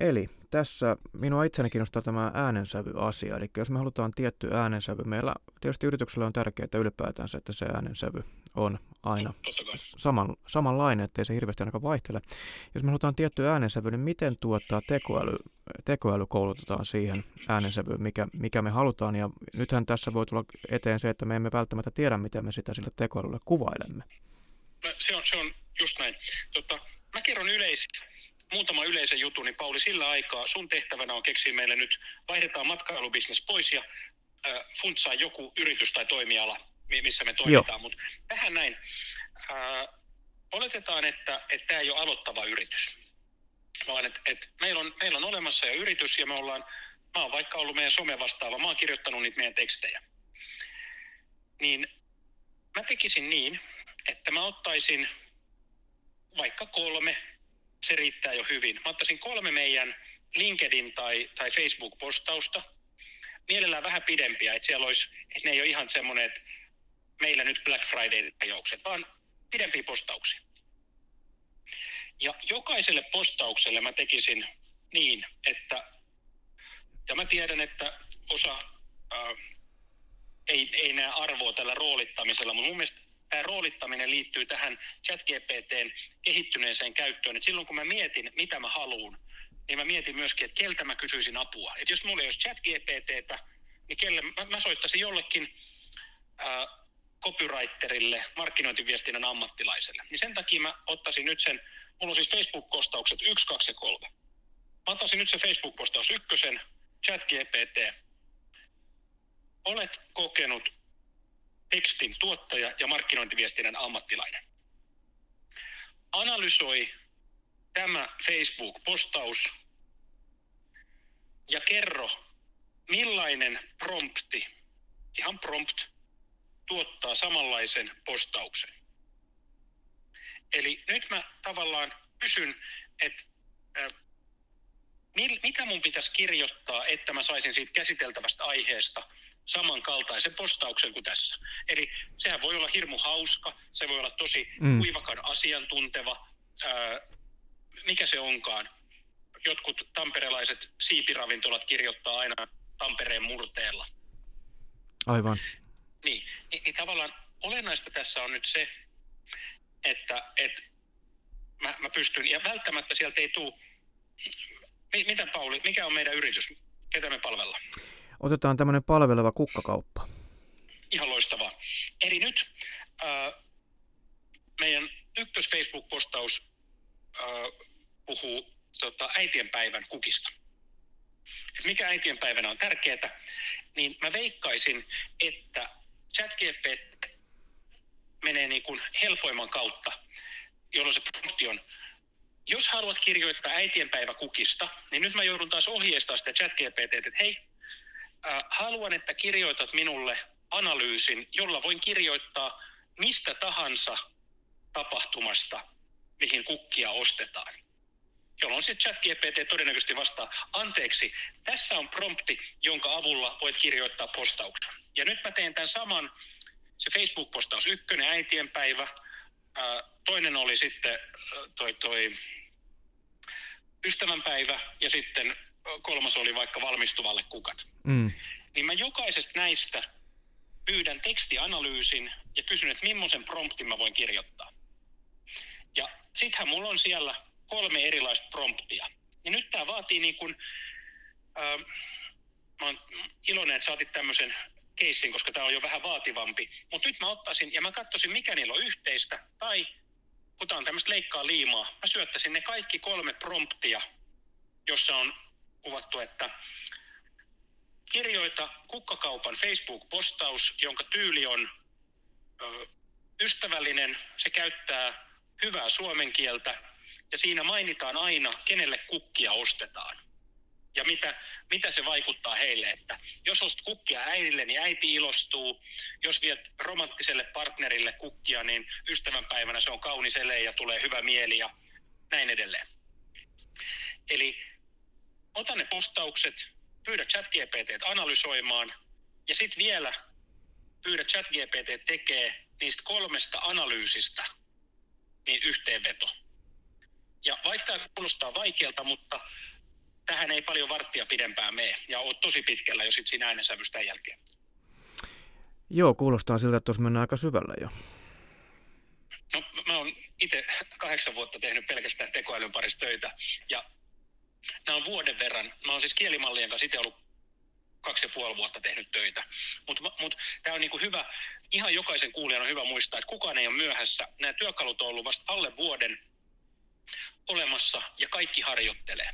Speaker 1: Eli tässä minua itseni kiinnostaa tämä äänensävy-asia. Eli jos me halutaan tietty äänensävy, meillä tietysti yrityksellä on tärkeää se, että se äänensävy on aina saman, samanlainen, ettei se hirveästi ainakaan vaihtele. Jos me halutaan tietty äänensävy, niin miten tuottaa tekoäly, tekoäly koulutetaan siihen äänensävyyn, mikä, mikä me halutaan. Ja nythän tässä voi tulla eteen se, että me emme välttämättä tiedä, miten me sitä sille tekoälylle kuvailemme.
Speaker 2: No, se, on, se on just näin. Tota, mä kerron yleisesti muutama yleisen jutun, niin Pauli, sillä aikaa sun tehtävänä on keksiä meille nyt, vaihdetaan matkailubisnes pois ja äh, funtsaa joku yritys tai toimiala, missä me toimitaan. Mutta tähän näin, äh, oletetaan, että tämä ei ole aloittava yritys, vaan että et meillä, on, meillä on olemassa jo yritys ja me ollaan, mä oon vaikka ollut meidän some vastaava, mä oon kirjoittanut niitä meidän tekstejä. Niin mä tekisin niin, että mä ottaisin vaikka kolme, se riittää jo hyvin. Mä ottaisin kolme meidän LinkedIn tai, tai Facebook-postausta, mielellään vähän pidempiä, että siellä olisi, että ne ei ole ihan semmoinen, että meillä nyt Black Friday-ajaukset, vaan pidempiä postauksia. Ja jokaiselle postaukselle mä tekisin niin, että, ja mä tiedän, että osa ää, ei, ei näe arvoa tällä roolittamisella, mutta mun mielestä tämä roolittaminen liittyy tähän ChatGPTn kehittyneeseen käyttöön. Et silloin kun mä mietin, mitä mä haluan, niin mä mietin myöskin, että keltä mä kysyisin apua. Et jos mulla ei olisi ChatGPTtä, niin kelle, mä, mä soittaisin jollekin ää, copywriterille, markkinointiviestinnän ammattilaiselle. Niin sen takia mä ottaisin nyt sen, mulla on siis Facebook-postaukset 1, 2 ja 3. Mä ottaisin nyt se Facebook-postaus ykkösen, ChatGPT. Olet kokenut tekstin tuottaja ja markkinointiviestinnän ammattilainen. Analysoi tämä Facebook-postaus ja kerro, millainen prompti, ihan prompt, tuottaa samanlaisen postauksen. Eli nyt mä tavallaan kysyn, että äh, mitä mun pitäisi kirjoittaa, että mä saisin siitä käsiteltävästä aiheesta samankaltaisen postauksen kuin tässä. Eli sehän voi olla hirmu hauska, se voi olla tosi mm. kuivakan asiantunteva, ää, mikä se onkaan. Jotkut tamperelaiset siipiravintolat kirjoittaa aina Tampereen murteella.
Speaker 1: Aivan.
Speaker 2: Niin, niin, niin tavallaan olennaista tässä on nyt se, että, että mä, mä pystyn, ja välttämättä sieltä ei tule, mitä Pauli, mikä on meidän yritys, ketä me palvellaan?
Speaker 1: Otetaan tämmöinen palveleva kukkakauppa.
Speaker 2: Ihan loistavaa. Eli nyt äh, meidän ykkös Facebook-postaus äh, puhuu tota, äitienpäivän kukista. mikä äitienpäivänä on tärkeää, niin mä veikkaisin, että ChatGPT menee niin kuin helpoimman kautta, jolloin se prompti on jos haluat kirjoittaa äitienpäiväkukista, niin nyt mä joudun taas ohjeistaa sitä ChatGPT, että hei, haluan, että kirjoitat minulle analyysin, jolla voin kirjoittaa mistä tahansa tapahtumasta, mihin kukkia ostetaan. Jolloin se ChatGPT todennäköisesti vastaa, anteeksi, tässä on prompti, jonka avulla voit kirjoittaa postauksen. Ja nyt mä teen tämän saman, se Facebook-postaus ykkönen, äitienpäivä, toinen oli sitten toi, toi ystävänpäivä ja sitten kolmas oli vaikka valmistuvalle kukat. Mm. Niin mä jokaisesta näistä pyydän tekstianalyysin ja kysyn, että millaisen promptin mä voin kirjoittaa. Ja sittenhän mulla on siellä kolme erilaista promptia. Ja nyt tämä vaatii niin kuin, äh, mä oon iloinen, että saatit tämmöisen keissin, koska tämä on jo vähän vaativampi. Mutta nyt mä ottaisin ja mä katsoisin, mikä niillä on yhteistä. Tai kun tämä on tämmöistä leikkaa liimaa, mä syöttäisin ne kaikki kolme promptia, jossa on kuvattu, että kirjoita kukkakaupan Facebook-postaus, jonka tyyli on ö, ystävällinen, se käyttää hyvää suomen kieltä ja siinä mainitaan aina, kenelle kukkia ostetaan ja mitä, mitä se vaikuttaa heille. Että jos ostat kukkia äidille, niin äiti ilostuu. Jos viet romanttiselle partnerille kukkia, niin ystävänpäivänä se on kaunis ele ja tulee hyvä mieli ja näin edelleen. Eli ota ne postaukset, pyydä ChatGPT analysoimaan ja sitten vielä pyydä ChatGPT tekee niistä kolmesta analyysistä niin yhteenveto. Ja vaikka tämä kuulostaa vaikealta, mutta tähän ei paljon varttia pidempään mene ja oot tosi pitkällä jo sit siinä äänensävystä jälkeen.
Speaker 1: Joo, kuulostaa siltä, että tuossa mennään aika syvällä jo.
Speaker 2: No, mä oon itse kahdeksan vuotta tehnyt pelkästään tekoälyn parissa töitä ja nämä on vuoden verran. Mä oon siis kielimallien kanssa itse ollut kaksi ja puoli vuotta tehnyt töitä. Mutta mut, tämä on niinku hyvä, ihan jokaisen kuulijan on hyvä muistaa, että kukaan ei ole myöhässä. Nämä työkalut on ollut vasta alle vuoden olemassa ja kaikki harjoittelee.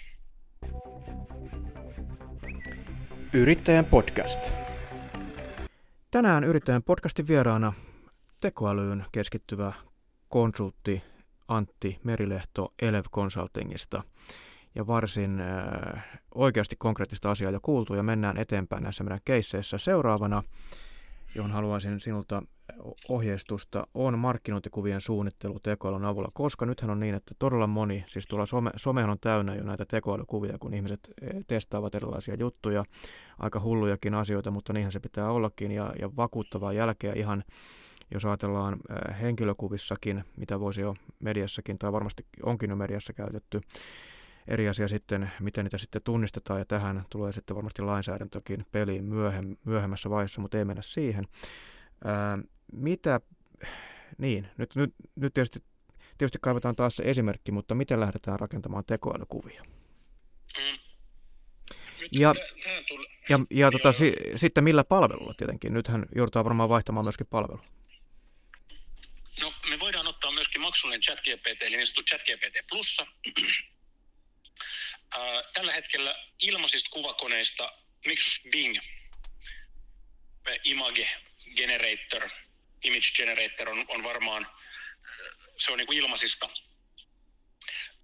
Speaker 1: Yrittäjän podcast. Tänään Yrittäjän podcastin vieraana tekoälyyn keskittyvä konsultti Antti Merilehto Elev Consultingista. Ja varsin äh, oikeasti konkreettista asiaa jo kuultu ja mennään eteenpäin näissä meidän keisseissä. Seuraavana, johon haluaisin sinulta ohjeistusta on markkinointikuvien suunnittelu tekoälyn avulla, koska nythän on niin, että todella moni, siis tuolla some, somehan on täynnä jo näitä tekoälykuvia, kun ihmiset e, testaavat erilaisia juttuja, aika hullujakin asioita, mutta niinhän se pitää ollakin ja, ja vakuuttavaa jälkeä ihan jos ajatellaan henkilökuvissakin, mitä voisi jo mediassakin tai varmasti onkin jo mediassa käytetty, eri asia sitten, miten niitä sitten tunnistetaan, ja tähän tulee sitten varmasti lainsäädäntökin peliin myöhem, myöhemmässä vaiheessa, mutta ei mennä siihen. Ää, mitä, niin, nyt, nyt, nyt tietysti, tietysti kaivataan taas se esimerkki, mutta miten lähdetään rakentamaan tekoälykuvia? Mm. Ja, ja, ja tota, si, sitten millä palvelulla tietenkin? Nythän joudutaan varmaan vaihtamaan myöskin palvelua.
Speaker 2: No, me voidaan ottaa myöskin maksullinen ChatGPT, eli niin sanottu ChatGPT Plussa. Tällä hetkellä ilmaisista kuvakoneista Microsoft Bing Image Generator, Image Generator on, on varmaan, se on niin kuin ilmaisista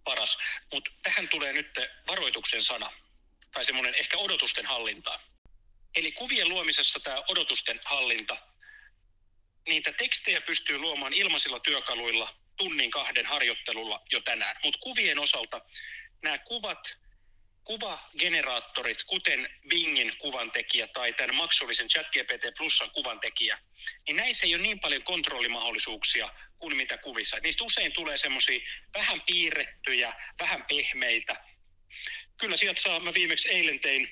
Speaker 2: paras. Mutta tähän tulee nyt varoituksen sana, tai semmoinen ehkä odotusten hallinta. Eli kuvien luomisessa tämä odotusten hallinta, niitä tekstejä pystyy luomaan ilmaisilla työkaluilla tunnin kahden harjoittelulla jo tänään. Mutta kuvien osalta nämä kuvat, kuvageneraattorit, kuten Bingin kuvantekijä tai tämän maksullisen ChatGPT Plusan kuvantekijä, niin näissä ei ole niin paljon kontrollimahdollisuuksia kuin mitä kuvissa. Niistä usein tulee semmoisia vähän piirrettyjä, vähän pehmeitä. Kyllä sieltä saa, mä viimeksi eilen tein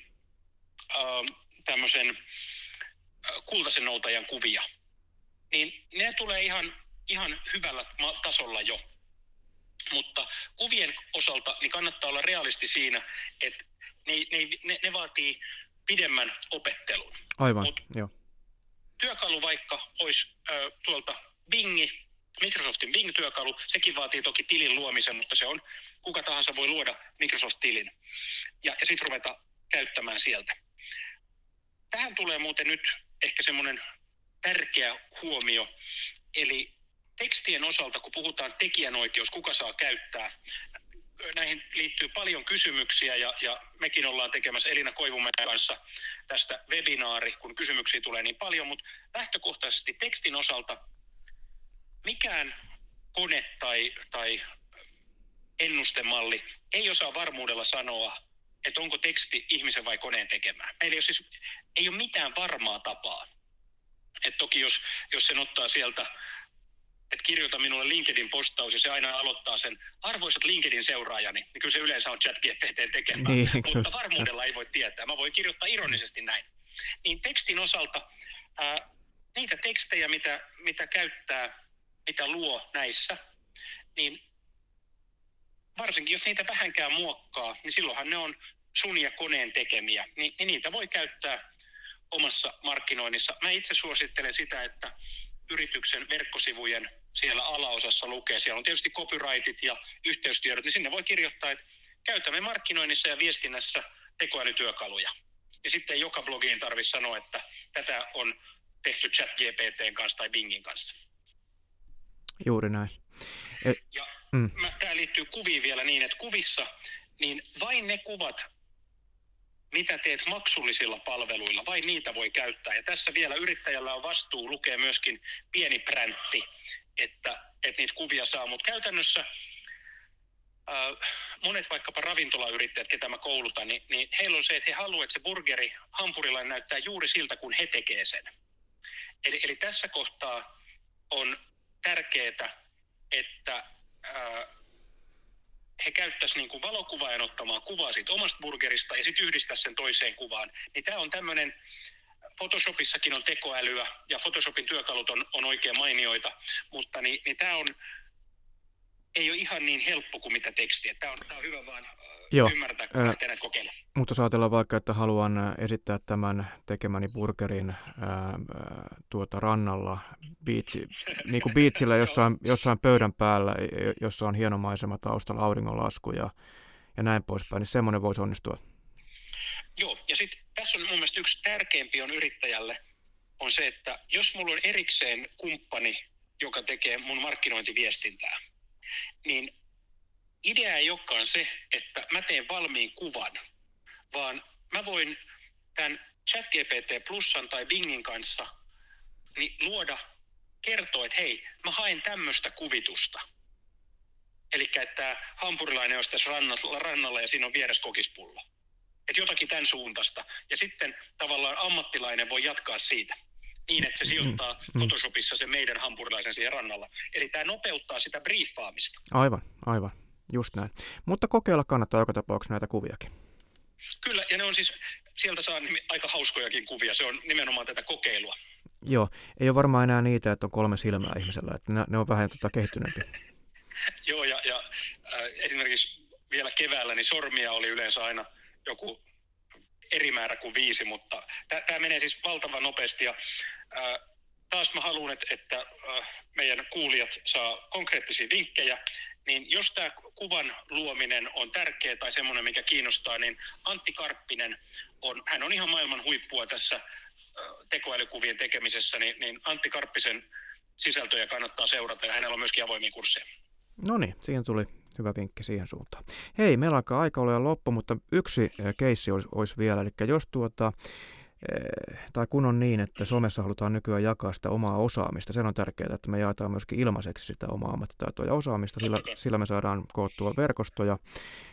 Speaker 2: äh, tämmöisen kultaisen noutajan kuvia. Niin ne tulee ihan, ihan hyvällä tasolla jo. Mutta kuvien osalta niin kannattaa olla realisti siinä, että ne, ne, ne, ne vaatii pidemmän opettelun.
Speaker 1: Aivan, Mut joo.
Speaker 2: Työkalu vaikka olisi äh, tuolta Bingi, Microsoftin Bing-työkalu, sekin vaatii toki tilin luomisen, mutta se on, kuka tahansa voi luoda Microsoft-tilin ja, ja sitten ruveta käyttämään sieltä. Tähän tulee muuten nyt ehkä semmoinen tärkeä huomio, eli tekstien osalta, kun puhutaan tekijänoikeus, kuka saa käyttää, näihin liittyy paljon kysymyksiä ja, ja mekin ollaan tekemässä Elina Koivumäen kanssa tästä webinaari, kun kysymyksiä tulee niin paljon, mutta lähtökohtaisesti tekstin osalta mikään kone tai, tai ennustemalli ei osaa varmuudella sanoa, että onko teksti ihmisen vai koneen tekemää. Meillä ei ole, siis, ei ole mitään varmaa tapaa. Et toki jos, jos sen ottaa sieltä että kirjoita minulle LinkedIn-postaus ja se aina aloittaa sen arvoisat LinkedIn-seuraajani, niin kyllä se yleensä on chat tekemä, niin, mutta varmuudella ei voi tietää. Mä voin kirjoittaa ironisesti näin. Niin tekstin osalta ää, niitä tekstejä, mitä, mitä käyttää, mitä luo näissä, niin varsinkin jos niitä vähänkään muokkaa, niin silloinhan ne on sun ja koneen tekemiä, niin, niin niitä voi käyttää omassa markkinoinnissa. Mä itse suosittelen sitä, että yrityksen verkkosivujen siellä alaosassa lukee. Siellä on tietysti copyrightit ja yhteystiedot, niin sinne voi kirjoittaa, että käytämme markkinoinnissa ja viestinnässä tekoälytyökaluja. Ja sitten joka blogiin tarvitsisi sanoa, että tätä on tehty chat GPTn kanssa tai Bingin kanssa.
Speaker 1: Juuri näin.
Speaker 2: Et, ja mm. tämä liittyy kuviin vielä niin, että kuvissa niin vain ne kuvat, mitä teet maksullisilla palveluilla, vai niitä voi käyttää. Ja tässä vielä yrittäjällä on vastuu lukea myöskin pieni präntti, että, että niitä kuvia saa. Mutta käytännössä äh, monet vaikkapa ravintolayrittäjät, ketä mä koulutan, niin, niin heillä on se, että he haluavat, että se burgeri hampurilla näyttää juuri siltä, kun he tekee sen. Eli, eli tässä kohtaa on tärkeää, että äh, he käyttäisivät niin kuin valokuvaajan ottamaan kuvaa siitä omasta burgerista ja sitten yhdistää sen toiseen kuvaan. Niin tämä on tämmöinen, Photoshopissakin on tekoälyä ja Photoshopin työkalut on, on oikein mainioita, mutta niin, niin tämä on, ei ole ihan niin helppo kuin mitä tekstiä. Tämä on, tämä on hyvä vaan Joo. ymmärtää, kun lähtee kokeilla.
Speaker 1: Mutta jos ajatellaan vaikka, että haluan esittää tämän tekemäni burgerin ää, tuota rannalla, biitsi, niin kuin biitsillä jossain, jossain pöydän päällä, jossa on hieno maisema taustalla, auringonlasku ja, ja näin poispäin, niin semmoinen voisi onnistua.
Speaker 2: Joo, ja sitten tässä on mun mielestä yksi tärkeimpi on yrittäjälle, on se, että jos mulla on erikseen kumppani, joka tekee mun markkinointiviestintää, niin idea ei olekaan se, että mä teen valmiin kuvan, vaan mä voin tämän ChatGPT Plusan tai Bingin kanssa niin luoda kertoo, että hei, mä haen tämmöistä kuvitusta. Eli että hampurilainen olisi tässä rannalla, rannalla ja siinä on vieressä kokispullo. Että jotakin tämän suuntaista. Ja sitten tavallaan ammattilainen voi jatkaa siitä niin, että se mm, sijoittaa mm, Photoshopissa se meidän hampurilaisen siihen rannalla. Eli tämä nopeuttaa sitä briefaamista.
Speaker 1: Aivan, aivan. Just näin. Mutta kokeilla kannattaa joka tapauksessa näitä kuviakin.
Speaker 2: Kyllä, ja ne on siis, sieltä saa aika hauskojakin kuvia. Se on nimenomaan tätä kokeilua.
Speaker 1: Joo, ei ole varmaan enää niitä, että on kolme silmää ihmisellä, että ne, ne on vähän tota kehittyneempiä.
Speaker 2: Joo, ja, ja äh, esimerkiksi vielä keväällä niin sormia oli yleensä aina joku eri määrä kuin viisi, mutta tämä menee siis valtavan nopeasti ja äh, taas mä haluan, että, että äh, meidän kuulijat saa konkreettisia vinkkejä, niin jos tämä kuvan luominen on tärkeä tai semmoinen, mikä kiinnostaa, niin Antti Karppinen on, hän on ihan maailman huippua tässä äh, tekoälykuvien tekemisessä, niin, niin Antti Karppisen sisältöjä kannattaa seurata ja hänellä on myöskin avoimia kursseja.
Speaker 1: No niin, siihen tuli hyvä vinkki siihen suuntaan. Hei, meillä alkaa aika olla loppu, mutta yksi keissi olisi, olisi vielä, eli jos tuota, tai kun on niin, että somessa halutaan nykyään jakaa sitä omaa osaamista, sen on tärkeää, että me jaetaan myöskin ilmaiseksi sitä omaa ammattitaitoa ja osaamista, sillä, sillä me saadaan koottua verkostoja.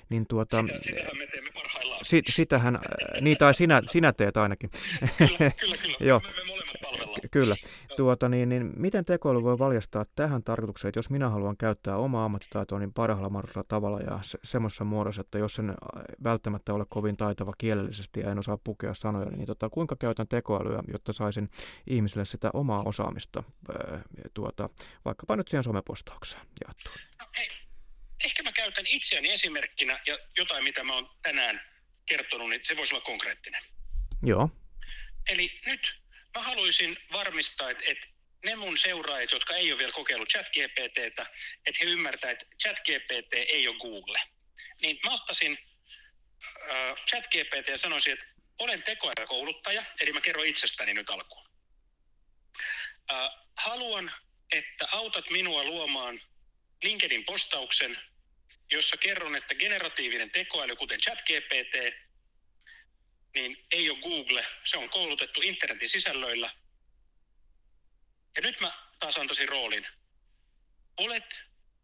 Speaker 1: Niin tuota,
Speaker 2: Sitä, sitähän me teemme parhaillaan.
Speaker 1: Sit, sitähän, niin tai sinä, sinä teet ainakin.
Speaker 2: Kyllä, kyllä, kyllä. Joo. Me, me molemmat palvellaan.
Speaker 1: Kyllä. Tuota, niin, niin, miten tekoäly voi valjastaa tähän tarkoitukseen, että jos minä haluan käyttää omaa ammattitaitoa niin parhaalla mahdollisella tavalla ja se, semmoisessa muodossa, että jos en välttämättä ole kovin taitava kielellisesti ja en osaa pukea sanoja, niin tota, kuinka käytän tekoälyä, jotta saisin ihmisille sitä omaa osaamista ää, tuota, vaikkapa nyt siihen somepostaukseen jaettua?
Speaker 2: No, hei, ehkä mä käytän itseäni esimerkkinä ja jotain, mitä mä oon tänään kertonut, niin se voisi olla konkreettinen.
Speaker 1: Joo.
Speaker 2: Eli nyt mä haluaisin varmistaa, että, että ne mun seuraajat, jotka ei ole vielä kokeillut ChatGPTtä, että he ymmärtää, että ChatGPT ei ole Google. Niin mä ottaisin äh, ChatGPT ja sanoisin, että olen tekoälykouluttaja, eli mä kerron itsestäni nyt alkuun. Äh, haluan, että autat minua luomaan LinkedIn postauksen, jossa kerron, että generatiivinen tekoäly, kuten ChatGPT, niin ei ole Google, se on koulutettu internetin sisällöillä. Ja nyt mä taas antaisin roolin. Olet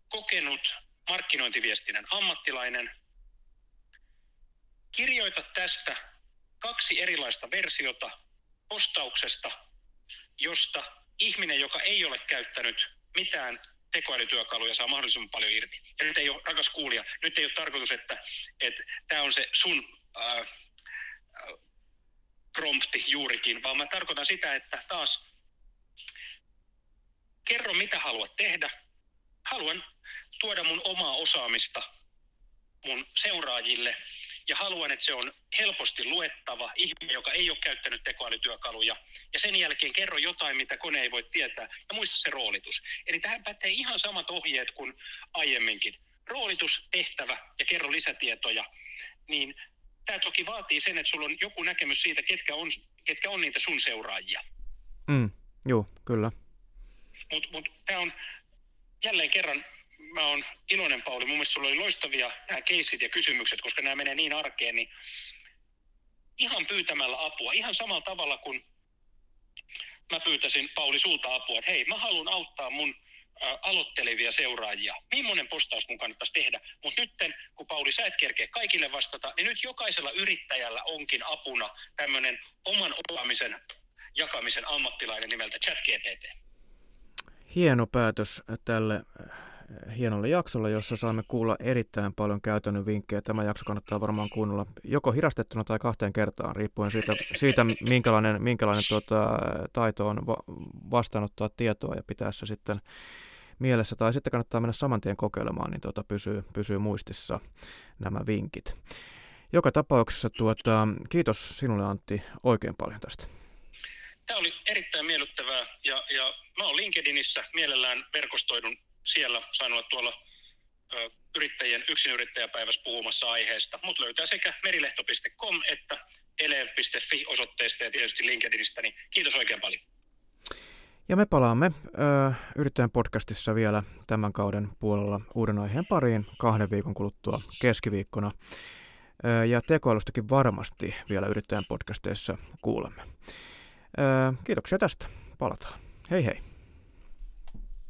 Speaker 2: kokenut markkinointiviestinnän ammattilainen. Kirjoita tästä kaksi erilaista versiota postauksesta, josta ihminen, joka ei ole käyttänyt mitään tekoälytyökaluja, saa mahdollisimman paljon irti. Ja nyt ei ole, rakas kuulija, nyt ei ole tarkoitus, että, tämä on se sun äh, prompti juurikin, vaan mä tarkoitan sitä, että taas kerro mitä haluat tehdä. Haluan tuoda mun omaa osaamista mun seuraajille ja haluan, että se on helposti luettava ihminen, joka ei ole käyttänyt tekoälytyökaluja. Ja sen jälkeen kerro jotain, mitä kone ei voi tietää ja muista se roolitus. Eli tähän pätee ihan samat ohjeet kuin aiemminkin. Roolitus, tehtävä ja kerro lisätietoja. Niin tämä toki vaatii sen, että sulla on joku näkemys siitä, ketkä on, ketkä on niitä sun seuraajia.
Speaker 1: Mm, joo, kyllä.
Speaker 2: Mutta mut, tämä on jälleen kerran, mä oon iloinen Pauli, mun mielestä sulla oli loistavia nämä keisit ja kysymykset, koska nämä menee niin arkeen, niin ihan pyytämällä apua, ihan samalla tavalla kuin mä pyytäisin Pauli sulta apua, että hei, mä haluan auttaa mun aloittelevia seuraajia. Millainen postaus mun kannattaisi tehdä? Mutta nyt, kun Pauli, sä et kerkeä kaikille vastata, niin nyt jokaisella yrittäjällä onkin apuna tämmöinen oman osaamisen jakamisen ammattilainen nimeltä ChatGPT.
Speaker 1: Hieno päätös tälle hienolle jaksolle, jossa saamme kuulla erittäin paljon käytännön vinkkejä. Tämä jakso kannattaa varmaan kuunnella joko hirastettuna tai kahteen kertaan, riippuen siitä, siitä minkälainen, minkälainen tuota, taito on vastaanottaa tietoa ja pitää se sitten mielessä, tai sitten kannattaa mennä saman tien kokeilemaan, niin tuota, pysyy, pysyy muistissa nämä vinkit. Joka tapauksessa tuota, kiitos sinulle Antti oikein paljon tästä.
Speaker 2: Tämä oli erittäin miellyttävää ja, ja mä olen LinkedInissä mielellään verkostoidun siellä, sain olla tuolla ö, yrittäjien yksinyrittäjäpäivässä puhumassa aiheesta. Mut löytää sekä merilehto.com että ele.fi osoitteesta ja tietysti LinkedInistä, niin kiitos oikein paljon.
Speaker 1: Ja me palaamme ö, Yrittäjän podcastissa vielä tämän kauden puolella uuden aiheen pariin kahden viikon kuluttua keskiviikkona. Ö, ja tekoälystäkin varmasti vielä Yrittäjän podcasteissa kuulemme. Ö, kiitoksia tästä. Palataan. Hei hei.